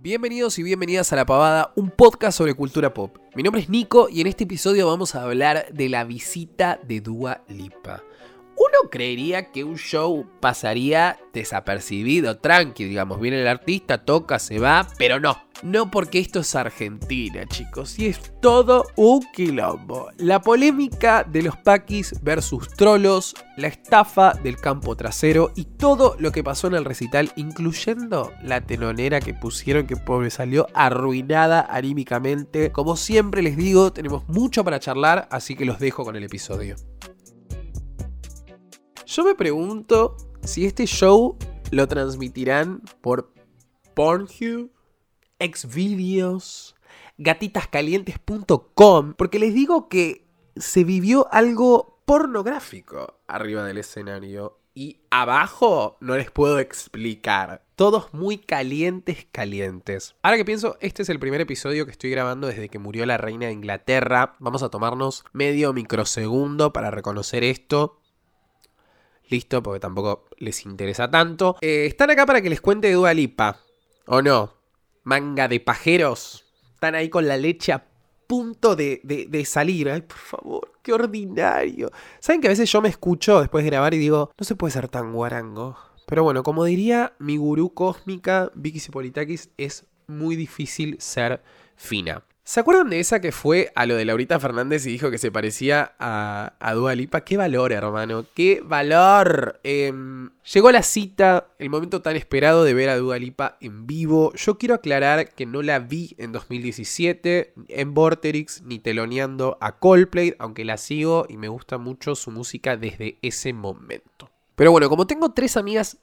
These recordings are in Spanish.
Bienvenidos y bienvenidas a La Pavada, un podcast sobre cultura pop. Mi nombre es Nico y en este episodio vamos a hablar de la visita de Dua Lipa. Uno creería que un show pasaría desapercibido, tranqui, digamos, viene el artista, toca, se va, pero no. No porque esto es Argentina, chicos, y es todo un quilombo. La polémica de los paquis versus trolos, la estafa del campo trasero y todo lo que pasó en el recital, incluyendo la telonera que pusieron que pobre salió arruinada anímicamente. Como siempre les digo, tenemos mucho para charlar, así que los dejo con el episodio. Yo me pregunto si este show lo transmitirán por Pornhub, Xvideos, gatitascalientes.com, porque les digo que se vivió algo pornográfico arriba del escenario y abajo no les puedo explicar. Todos muy calientes, calientes. Ahora que pienso, este es el primer episodio que estoy grabando desde que murió la reina de Inglaterra. Vamos a tomarnos medio microsegundo para reconocer esto listo, porque tampoco les interesa tanto. Eh, están acá para que les cuente de Dua Lipa, ¿o no? Manga de pajeros. Están ahí con la leche a punto de, de, salir. Ay, por favor, qué ordinario. ¿Saben que a veces yo me escucho después de grabar y digo, no se puede ser tan guarango? Pero bueno, como diría mi gurú cósmica, Vicky Sipolitakis, es muy difícil ser fina. ¿Se acuerdan de esa que fue a lo de Laurita Fernández y dijo que se parecía a, a Lipa? ¡Qué valor, hermano! ¡Qué valor! Em, llegó la cita, el momento tan esperado de ver a Dua Lipa en vivo. Yo quiero aclarar que no la vi en 2017 en Vorterix ni teloneando a Coldplay, aunque la sigo y me gusta mucho su música desde ese momento. Pero bueno, como tengo tres amigas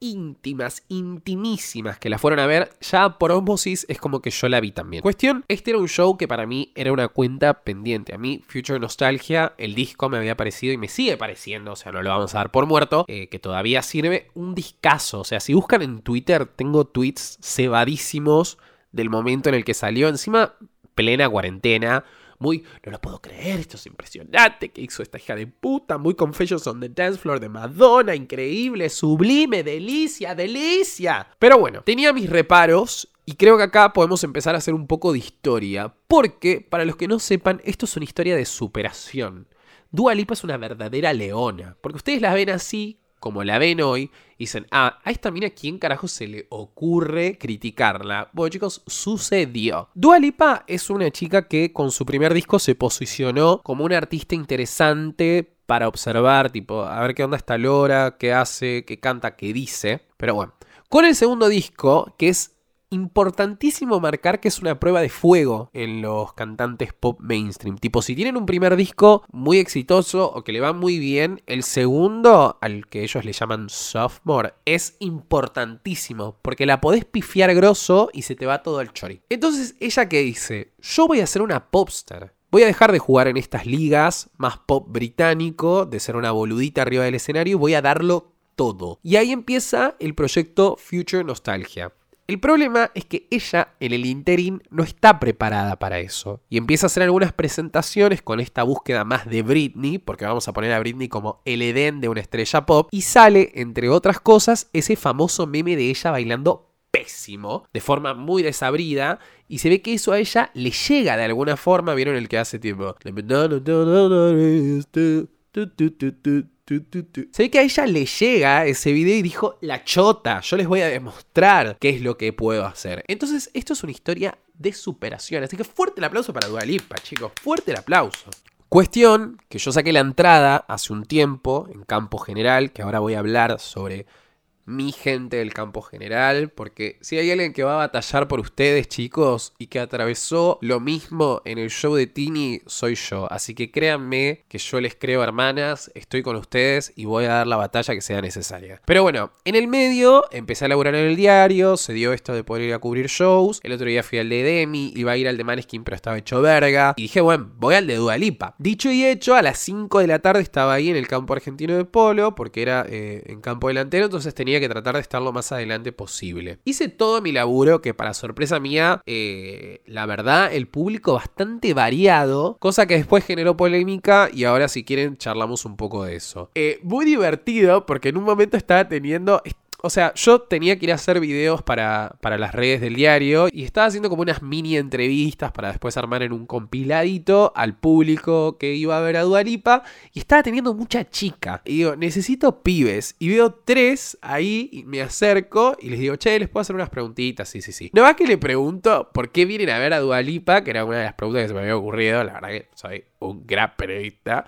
íntimas, intimísimas que la fueron a ver, ya por osmosis es como que yo la vi también. Cuestión, este era un show que para mí era una cuenta pendiente. A mí, Future Nostalgia, el disco me había parecido y me sigue pareciendo, o sea, no lo vamos a dar por muerto, eh, que todavía sirve un discazo. O sea, si buscan en Twitter, tengo tweets cebadísimos del momento en el que salió, encima plena cuarentena muy, no lo puedo creer, esto es impresionante, que hizo esta hija de puta, muy Confessions on the Dance Floor de Madonna, increíble, sublime, delicia, delicia. Pero bueno, tenía mis reparos y creo que acá podemos empezar a hacer un poco de historia, porque para los que no sepan, esto es una historia de superación. Dua Lipa es una verdadera leona, porque ustedes la ven así, como la ven hoy, dicen, ah, a esta mina, ¿quién carajo se le ocurre criticarla? Bueno, chicos, sucedió. Dua Lipa es una chica que con su primer disco se posicionó como una artista interesante para observar, tipo, a ver qué onda está Lora, qué hace, qué canta, qué dice. Pero bueno, con el segundo disco, que es importantísimo marcar que es una prueba de fuego en los cantantes pop mainstream. Tipo, si tienen un primer disco muy exitoso o que le va muy bien, el segundo, al que ellos le llaman sophomore, es importantísimo porque la podés pifiar grosso y se te va todo el chori. Entonces, ella que dice, yo voy a ser una popstar. Voy a dejar de jugar en estas ligas más pop británico, de ser una boludita arriba del escenario, voy a darlo todo. Y ahí empieza el proyecto Future Nostalgia. El problema es que ella en el interín no está preparada para eso. Y empieza a hacer algunas presentaciones con esta búsqueda más de Britney, porque vamos a poner a Britney como el Edén de una estrella pop, y sale, entre otras cosas, ese famoso meme de ella bailando pésimo, de forma muy desabrida, y se ve que eso a ella le llega de alguna forma, vieron el que hace tipo... Se ve que a ella le llega ese video y dijo, la chota, yo les voy a demostrar qué es lo que puedo hacer. Entonces, esto es una historia de superación. Así que fuerte el aplauso para Dualipa, chicos. Fuerte el aplauso. Cuestión que yo saqué la entrada hace un tiempo en campo general, que ahora voy a hablar sobre mi gente del campo general, porque si hay alguien que va a batallar por ustedes, chicos, y que atravesó lo mismo en el show de Tini, soy yo. Así que créanme que yo les creo, hermanas, estoy con ustedes y voy a dar la batalla que sea necesaria. Pero bueno, en el medio empecé a laburar en el diario, se dio esto de poder ir a cubrir shows. El otro día fui al de Demi, iba a ir al de Maneskin, pero estaba hecho verga. Y dije, bueno, voy al de Dualipa. Dicho y hecho, a las 5 de la tarde estaba ahí en el campo argentino de polo, porque era eh, en campo delantero, entonces tenía que tratar de estar lo más adelante posible. Hice todo mi laburo que para sorpresa mía, eh, la verdad, el público bastante variado, cosa que después generó polémica y ahora si quieren charlamos un poco de eso. Eh, muy divertido porque en un momento estaba teniendo o sea, yo tenía que ir a hacer videos para, para las redes del diario y estaba haciendo como unas mini entrevistas para después armar en un compiladito al público que iba a ver a Dualipa y estaba teniendo mucha chica. Y digo, necesito pibes. Y veo tres ahí y me acerco y les digo, che, les puedo hacer unas preguntitas. Sí, sí, sí. No va que le pregunto por qué vienen a ver a Dualipa, que era una de las preguntas que se me había ocurrido. La verdad que soy un gran periodista.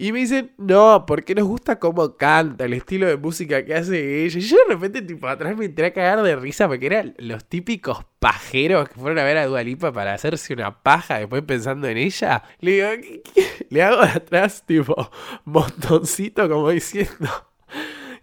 Y me dicen, no, porque nos gusta cómo canta, el estilo de música que hace ella. Y yo de repente, tipo, atrás me entré a cagar de risa porque eran los típicos pajeros que fueron a ver a Dualipa para hacerse una paja después pensando en ella. Le digo, le hago atrás, tipo, montoncito, como diciendo.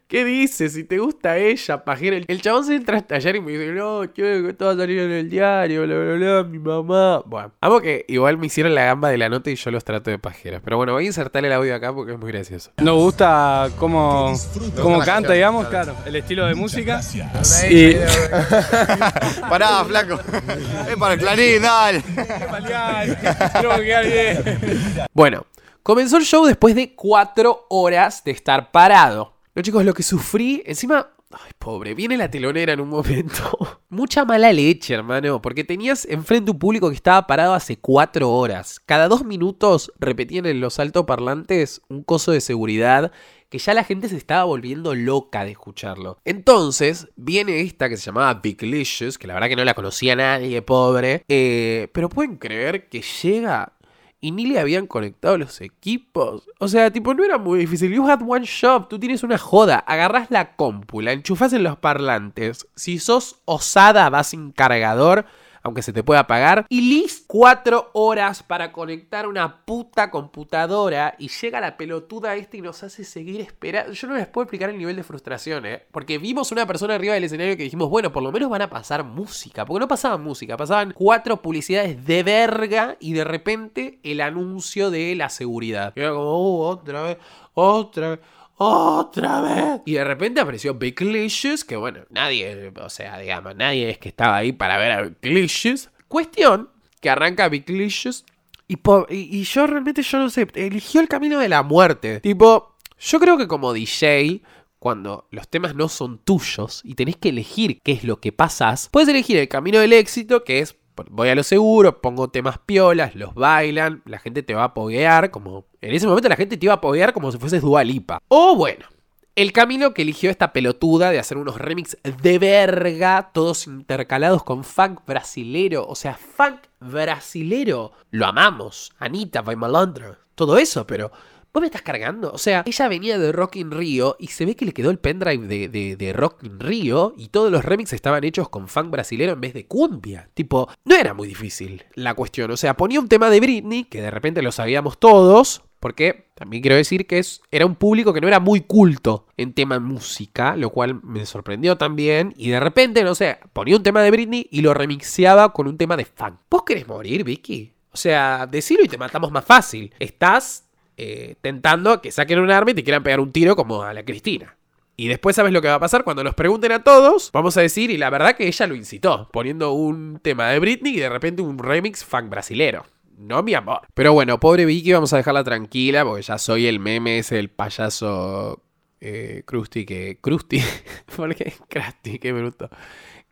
¿Qué dices? Si te gusta ella, pajera. El chabón se entra a estallar y me dice, no, quiero que todo salir en el diario, bla, bla, bla, mi mamá. Bueno, amo que igual me hicieron la gamba de la nota y yo los trato de pajeras. Pero bueno, voy a insertar el audio acá porque es muy gracioso. Nos gusta cómo, cómo canta, digamos, claro, el estilo de música. Y... Pará, flaco. Es para el clarín, dale. Bueno, comenzó el show después de cuatro horas de estar parado. No, chicos, lo que sufrí, encima. Ay, pobre, viene la telonera en un momento. Mucha mala leche, hermano, porque tenías enfrente un público que estaba parado hace cuatro horas. Cada dos minutos repetían en los altoparlantes un coso de seguridad que ya la gente se estaba volviendo loca de escucharlo. Entonces, viene esta que se llamaba Big Licious, que la verdad que no la conocía nadie, pobre. Eh, pero pueden creer que llega y ni le habían conectado los equipos. O sea, tipo, no era muy difícil. You had one shop, tú tienes una joda, agarras la compu, la en los parlantes. Si sos osada, vas sin cargador aunque se te pueda pagar. Y listo, cuatro horas para conectar una puta computadora y llega la pelotuda esta y nos hace seguir esperando. Yo no les puedo explicar el nivel de frustración, ¿eh? Porque vimos una persona arriba del escenario que dijimos, bueno, por lo menos van a pasar música. Porque no pasaban música, pasaban cuatro publicidades de verga y de repente el anuncio de la seguridad. Y era como, uh, otra vez, otra vez otra vez. Y de repente apareció Big Licious, que bueno, nadie, o sea, digamos, nadie es que estaba ahí para ver a Big Licious. Cuestión que arranca Big Licious y, y, yo realmente, yo no sé, eligió el camino de la muerte. Tipo, yo creo que como DJ cuando los temas no son tuyos y tenés que elegir qué es lo que pasas, puedes elegir el camino del éxito, que es voy a lo seguro, pongo temas piolas, los bailan, la gente te va a apoyar, como en ese momento la gente te iba a apoyar como si fueses Dualipa. O bueno, el camino que eligió esta pelotuda de hacer unos remix de verga, todos intercalados con funk brasilero, o sea, funk brasilero. Lo amamos, Anita, by Malandro, todo eso, pero ¿Vos me estás cargando? O sea, ella venía de Rock in Rio y se ve que le quedó el pendrive de, de, in Rio y todos los remixes estaban hechos con funk brasilero en vez de cumbia. Tipo, no era muy difícil la cuestión. O sea, ponía un tema de Britney, que de repente lo sabíamos todos, porque también quiero decir que es, era un público que no era muy culto en tema música, lo cual me sorprendió también. Y de repente, no sé, ponía un tema de Britney y lo remixeaba con un tema de funk. ¿Vos querés morir, Vicky? O sea, decirlo y te matamos más fácil. Estás eh, tentando que saquen un arma y te quieran pegar un tiro como a la Cristina. Y después sabes lo que va a pasar cuando nos pregunten a todos. Vamos a decir, y la verdad que ella lo incitó, poniendo un tema de Britney y de repente un remix funk brasilero. No, mi amor. Pero bueno, pobre Vicky, vamos a dejarla tranquila porque ya soy el meme, es el payaso eh, Krusty que. Krusty. ¿Por qué? Krusty, qué bruto.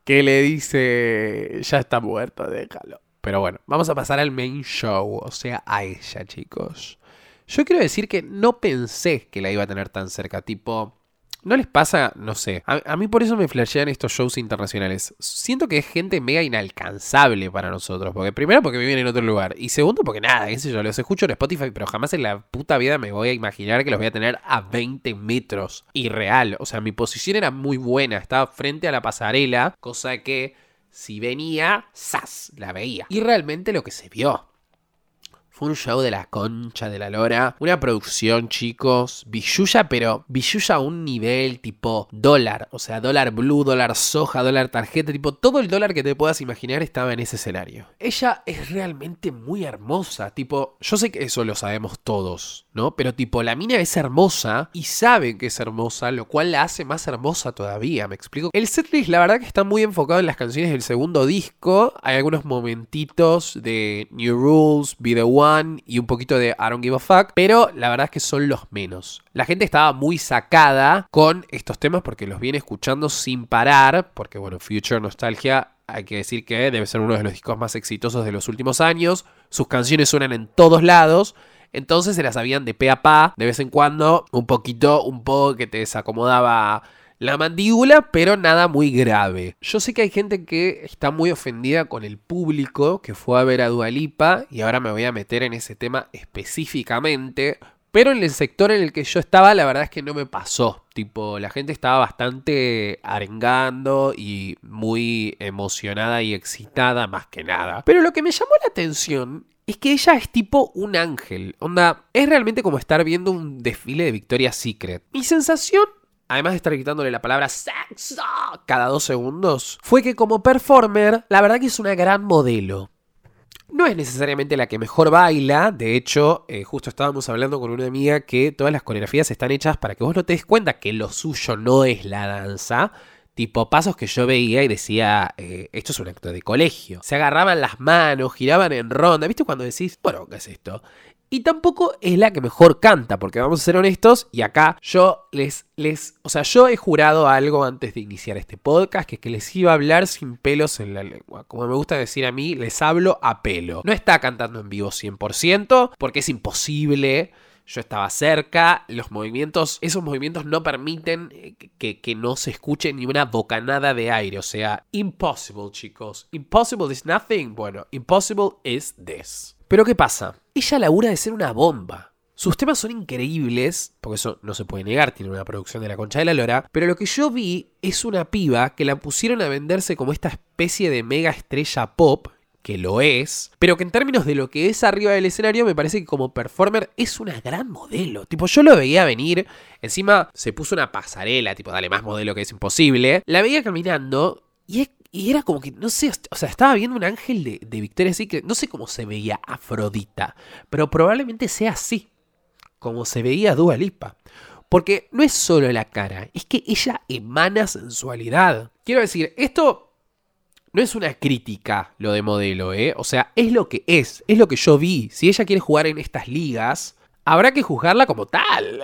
Que le dice. Ya está muerto, déjalo. Pero bueno, vamos a pasar al main show, o sea, a ella, chicos. Yo quiero decir que no pensé que la iba a tener tan cerca, tipo... ¿No les pasa? No sé. A, mí por eso me flashean estos shows internacionales. Siento que es gente mega inalcanzable para nosotros. Porque primero porque viven en otro lugar. Y segundo porque nada, qué sé yo, los escucho en Spotify, pero jamás en la puta vida me voy a imaginar que los voy a tener a 20 metros. Irreal. O sea, mi posición era muy buena. Estaba frente a la pasarela. Cosa que si venía, ¡zas! La veía. Y realmente lo que se vio fue un show de la concha de la lora. Una producción, chicos. Billuya, pero Billuya a un nivel tipo dólar. O sea, dólar blue, dólar soja, dólar tarjeta. Tipo, todo el dólar que te puedas imaginar estaba en ese escenario. Ella es realmente muy hermosa. Tipo, yo sé que eso lo sabemos todos, ¿no? Pero tipo, la mina es hermosa y sabe que es hermosa, lo cual la hace más hermosa todavía. ¿Me explico? El setlist, la verdad que está muy enfocado en las canciones del segundo disco. Hay algunos momentitos de New Rules, The One Y un poquito de I Don't Give a Fuck, pero la verdad es que son los menos. La gente estaba muy sacada con estos temas porque los viene escuchando sin parar, porque bueno, Future Nostalgia hay que decir que debe ser uno de los discos más exitosos de los últimos años, sus canciones suenan en todos lados, entonces se las sabían de pe a pa, de vez en cuando, un poquito, un poco que te desacomodaba la mandíbula, pero nada muy grave. Yo sé que hay gente que está muy ofendida con el público que fue a ver a Dualipa y ahora me voy a meter en ese tema específicamente. Pero en el sector en el que yo estaba, la verdad es que no me pasó. Tipo, la gente estaba bastante arengando y muy emocionada y excitada más que nada. Pero lo que me llamó la atención es que ella es tipo un ángel. Onda, es realmente como estar viendo un desfile de Victoria's Secret. Mi sensación además de estar quitándole la palabra sexo cada dos segundos, fue que como performer, la verdad que es una gran modelo. No es necesariamente la que mejor baila, de hecho, eh, justo estábamos hablando con una amiga que todas las coreografías están hechas para que vos no te des cuenta que lo suyo no es la danza, tipo pasos que yo veía y decía, eh, esto es un acto de colegio. Se agarraban las manos, giraban en ronda, ¿viste cuando decís, bueno, ¿qué es esto? Y tampoco es la que mejor canta, porque vamos a ser honestos, y acá yo les, les, o sea, yo he jurado algo antes de iniciar este podcast, que es que les iba a hablar sin pelos en la lengua. Como me gusta decir a mí, les hablo a pelo. No está cantando en vivo 100%, porque es imposible. Yo estaba cerca, los movimientos, esos movimientos no permiten eh, que, que, no se escuche ni una bocanada de aire. O sea, impossible, chicos. Impossible is nothing. Bueno, impossible is this. Pero ¿qué pasa? Ella labura de ser una bomba. Sus temas son increíbles, porque eso no se puede negar, tiene una producción de la concha de la lora, pero lo que yo vi es una piba que la pusieron a venderse como esta especie de mega estrella pop, que lo es, pero que en términos de lo que es arriba del escenario me parece que como performer es una gran modelo. Tipo, yo lo veía venir, encima se puso una pasarela, tipo, dale más modelo que es imposible, la veía caminando y es y era como que, no sé, o sea, estaba viendo un ángel de, de Victoria's Secret. No sé cómo se veía Afrodita, pero probablemente sea así, como se veía Dua Lipa. Porque no es solo la cara, es que ella emana sensualidad. Quiero decir, esto no es una crítica lo de modelo, ¿eh? O sea, es lo que es, es lo que yo vi. Si ella quiere jugar en estas ligas, habrá que juzgarla como tal.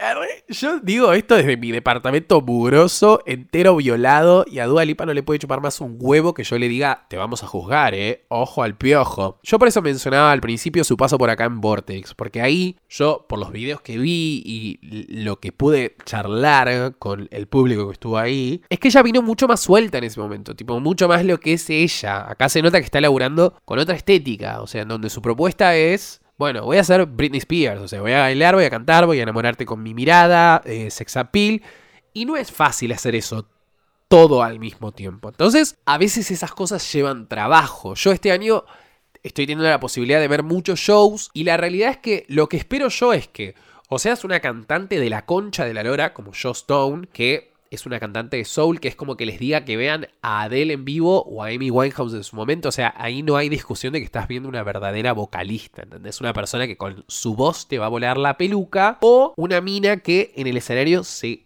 Yo digo esto desde mi departamento mugroso, entero violado, y a Dua Lipa no le puede chupar más un huevo que yo le diga, te vamos a juzgar, eh, ojo al piojo. Yo por eso mencionaba al principio su paso por acá en Vortex, porque ahí yo, por los videos que vi y lo que pude charlar con el público que estuvo ahí, es que ella vino mucho más suelta en ese momento, tipo, mucho más lo que es ella. Acá se nota que está laburando con otra estética, o sea, en donde su propuesta es bueno, voy a ser Britney Spears, o sea, voy a bailar, voy a cantar, voy a enamorarte con mi mirada, eh, sex appeal. Y no es fácil hacer eso todo al mismo tiempo. Entonces, a veces esas cosas llevan trabajo. Yo este año estoy teniendo la posibilidad de ver muchos shows y la realidad es que lo que espero yo es que o seas una cantante de la concha de la lora como Joe Stone, que es una cantante de soul que es como que les diga que vean a Adele en vivo o a Amy Winehouse en su momento. O sea, ahí no hay discusión de que estás viendo una verdadera vocalista, ¿entendés? Una persona que con su voz te va a volar la peluca o una mina que en el escenario se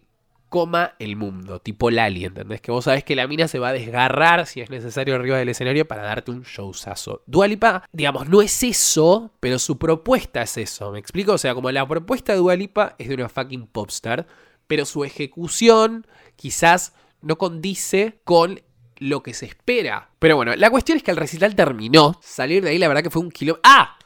coma el mundo, tipo Lali, ¿entendés? Que vos sabés que la mina se va a desgarrar si es necesario arriba del escenario para darte un showzazo. Dualipa, digamos, no es eso, pero su propuesta es eso, ¿me explico? O sea, como la propuesta de Dualipa es de una fucking popstar, pero su ejecución quizás no condice con lo que se espera. Pero bueno, la cuestión es que el recital terminó. Salir de ahí, la verdad que fue un kilo. ¡Ah!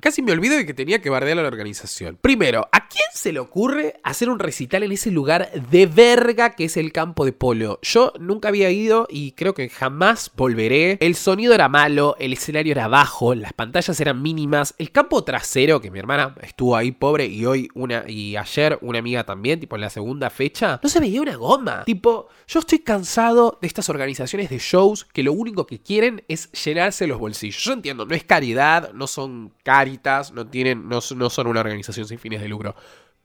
Casi me olvido de que tenía que bardear a la organización. Primero, ¿a quién se le ocurre hacer un recital en ese lugar de verga que es el campo de polo? Yo nunca había ido y creo que jamás volveré. El sonido era malo, el escenario era bajo, las pantallas eran mínimas. El campo trasero, que mi hermana estuvo ahí pobre y hoy una y ayer una amiga también, tipo en la segunda fecha, no se veía una goma. Tipo, yo estoy cansado de estas organizaciones de shows que lo único que quieren es llenarse los bolsillos. Yo entiendo, no es caridad, no son Caritas, no, tienen, no, son una organización sin fines de lucro.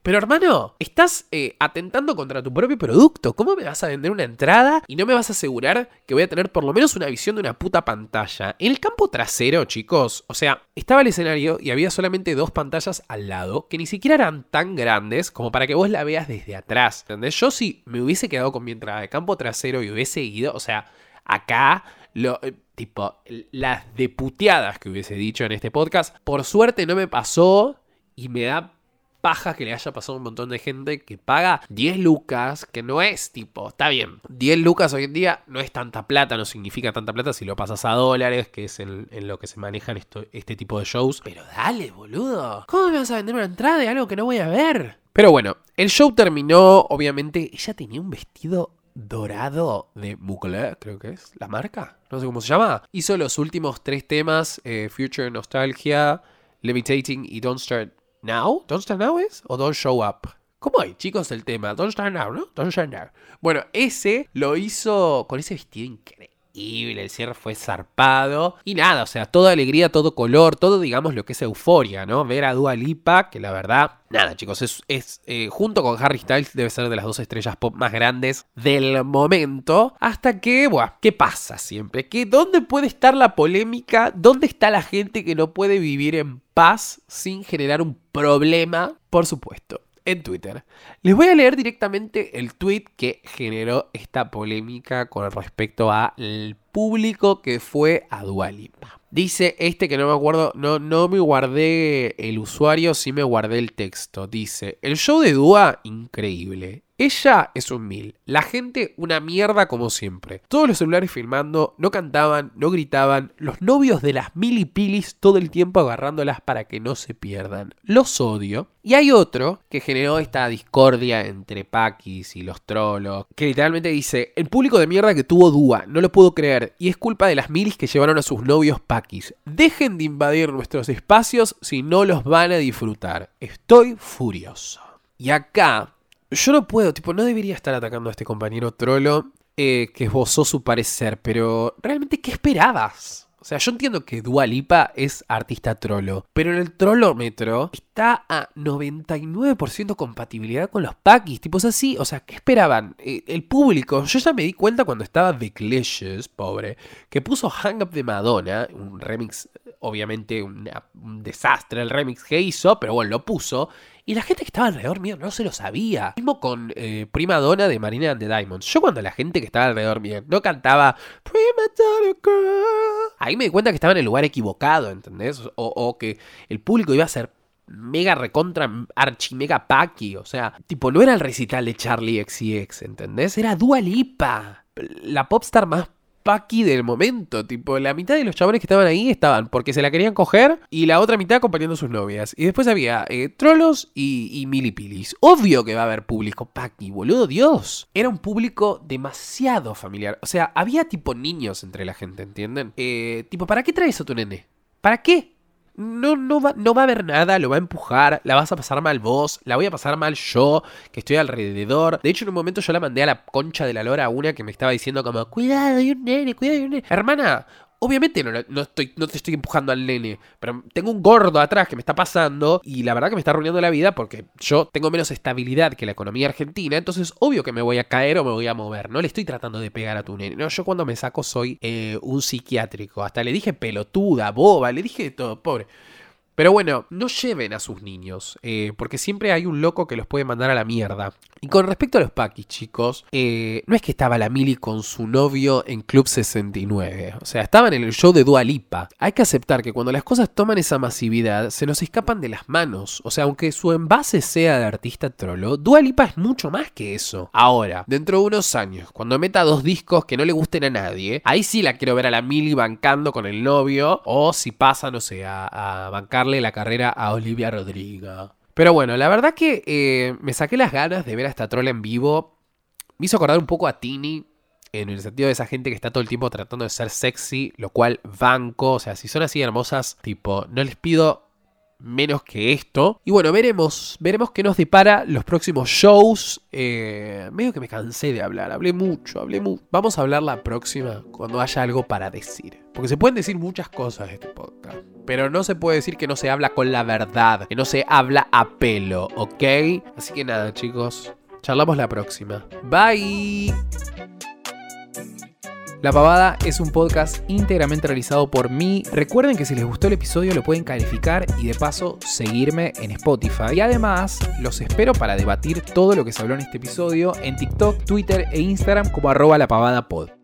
Pero hermano, estás eh, atentando contra tu propio producto. ¿Cómo me vas a vender una entrada y no me vas a asegurar que voy a tener por lo menos una visión de una puta pantalla? En el campo trasero, chicos, o sea, estaba el escenario y había solamente dos pantallas al lado que ni siquiera eran tan grandes como para que vos la veas desde atrás. ¿Entendés? Yo si me hubiese quedado con mi entrada de campo trasero y hubiese ido, o sea, acá lo, eh, tipo, las deputeadas que hubiese dicho en este podcast. Por suerte no me pasó y me da paja que le haya pasado a un montón de gente que paga 10 lucas, que no es tipo, está bien, 10 lucas hoy en día no es tanta plata, no significa tanta plata si lo pasas a dólares, que es en, lo que se manejan esto, este tipo de shows. Pero dale, boludo, ¿cómo me vas a vender una entrada de algo que no voy a ver? Pero bueno, el show terminó, obviamente, ella tenía un vestido dorado de Mugler, creo que es la marca, no sé cómo se llama. Hizo los últimos tres temas, eh, Future Nostalgia, Levitating y Don't Start Now. ¿Don't Start Now es? ¿O Don't Show Up? ¿Cómo hay, chicos, el tema? Don't Start Now, ¿no? Don't Start Now. Bueno, ese lo hizo con ese vestido increíble el cierre fue zarpado. Y nada, o sea, toda alegría, todo color, todo digamos lo que es euforia, ¿no? Ver a Dua Lipa, que la verdad, nada chicos, es, es eh, junto con Harry Styles debe ser de las dos estrellas pop más grandes del momento. Hasta que, buah, ¿qué pasa siempre? ¿Que ¿Dónde puede estar la polémica? ¿Dónde está la gente que no puede vivir en paz sin generar un problema? Por supuesto en Twitter. Les voy a leer directamente el tweet que generó esta polémica con respecto al público que fue a Dualipa. Dice este que no me acuerdo, no, no me guardé el usuario, sí me guardé el texto. Dice, el show de Dua, increíble. Ella es un mil. La gente una mierda como siempre. Todos los celulares filmando, no cantaban, no gritaban. Los novios de las milipilis todo el tiempo agarrándolas para que no se pierdan. Los odio. Y hay otro que generó esta discordia entre Paquis y los trolos. Que literalmente dice, el público de mierda que tuvo Dúa, no lo puedo creer. Y es culpa de las milis que llevaron a sus novios Paquis. Dejen de invadir nuestros espacios si no los van a disfrutar. Estoy furioso. Y acá yo no puedo, tipo, no debería estar atacando a este compañero trolo eh, que esbozó su parecer, pero realmente, ¿qué esperabas? O sea, yo entiendo que Dua Lipa es artista trolo, pero en el trolómetro está a 99% compatibilidad con los paquis, tipos así. O sea, ¿qué esperaban? Eh, el público, yo ya me di cuenta cuando estaba The Clashes, pobre, que puso Hang Up de Madonna, un remix, obviamente un desastre el remix que hizo, pero bueno, lo puso. Y la gente que estaba alrededor mío no se lo sabía. Mismo con eh, Prima Donna de Marina and the Diamonds. Yo cuando la gente que estaba alrededor mío no cantaba Prima Donna Girl, ahí me di cuenta que estaba en el lugar equivocado, ¿entendés? O, o que el público iba a ser mega recontra archi mega paqui. O sea, tipo, no era el recital de Charlie XCX, ¿entendés? Era Dua Lipa. La popstar más paqui del momento. Tipo, la mitad de los chabones que estaban ahí estaban porque se la querían coger y la otra mitad acompañando a sus novias. Y después había eh, trolos y, y milipilis. Obvio que va a haber público paqui, boludo, Dios. Era un público demasiado familiar. O sea, había tipo niños entre la gente, ¿entienden? Eh, tipo, ¿para qué traes a tu nene? ¿Para qué? No, no, va, no va a haber nada, lo va a empujar, la vas a pasar mal vos, la voy a pasar mal yo, que estoy alrededor. De hecho, en un momento yo la mandé a la concha de la lora una que me estaba diciendo como, cuidado, hay un nene, cuidado, hay un nene. Hermana, Obviamente no, estoy, no te estoy empujando al nene, pero tengo un gordo atrás que me está pasando y la verdad que me está arruinando la vida porque yo tengo menos estabilidad que la economía argentina, entonces obvio que me voy a caer o me voy a mover. No le estoy tratando de pegar a tu nene. No, yo cuando me saco soy eh, un psiquiátrico. Hasta le dije pelotuda, boba, le dije todo, pobre. Pero bueno, no lleven a sus niños, eh, porque siempre hay un loco que los puede mandar a la mierda. Y con respecto a los paquis, chicos, eh, no es que estaba la Mili con su novio en Club 69. O sea, estaban en el show de Dua Lipa. Hay que aceptar que cuando las cosas toman esa masividad, se nos escapan de las manos. O sea, aunque su envase sea de artista trolo, Dua Lipa es mucho más que eso. Ahora, dentro de unos años, cuando meta dos discos que no le gusten a nadie, ahí sí la quiero ver a la Mili bancando con el novio. O si pasa, no sé, a, a la carrera a Olivia Rodrigo. Pero bueno, la verdad que eh, me saqué las ganas de ver a esta troll en vivo. Me hizo acordar un poco a Tini. En el sentido de esa gente que está todo el tiempo tratando de ser sexy. Lo cual banco. O sea, si son así hermosas, tipo, no les pido menos que esto. Y bueno, veremos, veremos qué nos depara los próximos shows. Eh, medio que me cansé de hablar, hablé mucho, hablé mucho. Vamos a hablar la próxima cuando haya algo para decir. Porque se pueden decir muchas cosas de este podcast. Pero no se puede decir que no se habla con la verdad, que no se habla a pelo, ¿ok? Así que nada, chicos. Charlamos la próxima. Bye. La Pavada es un podcast íntegramente realizado por mí. Recuerden que si les gustó el episodio lo pueden calificar y de paso seguirme en Spotify. Y además los espero para debatir todo lo que se habló en este episodio en TikTok, Twitter e Instagram como arroba la pavada pod.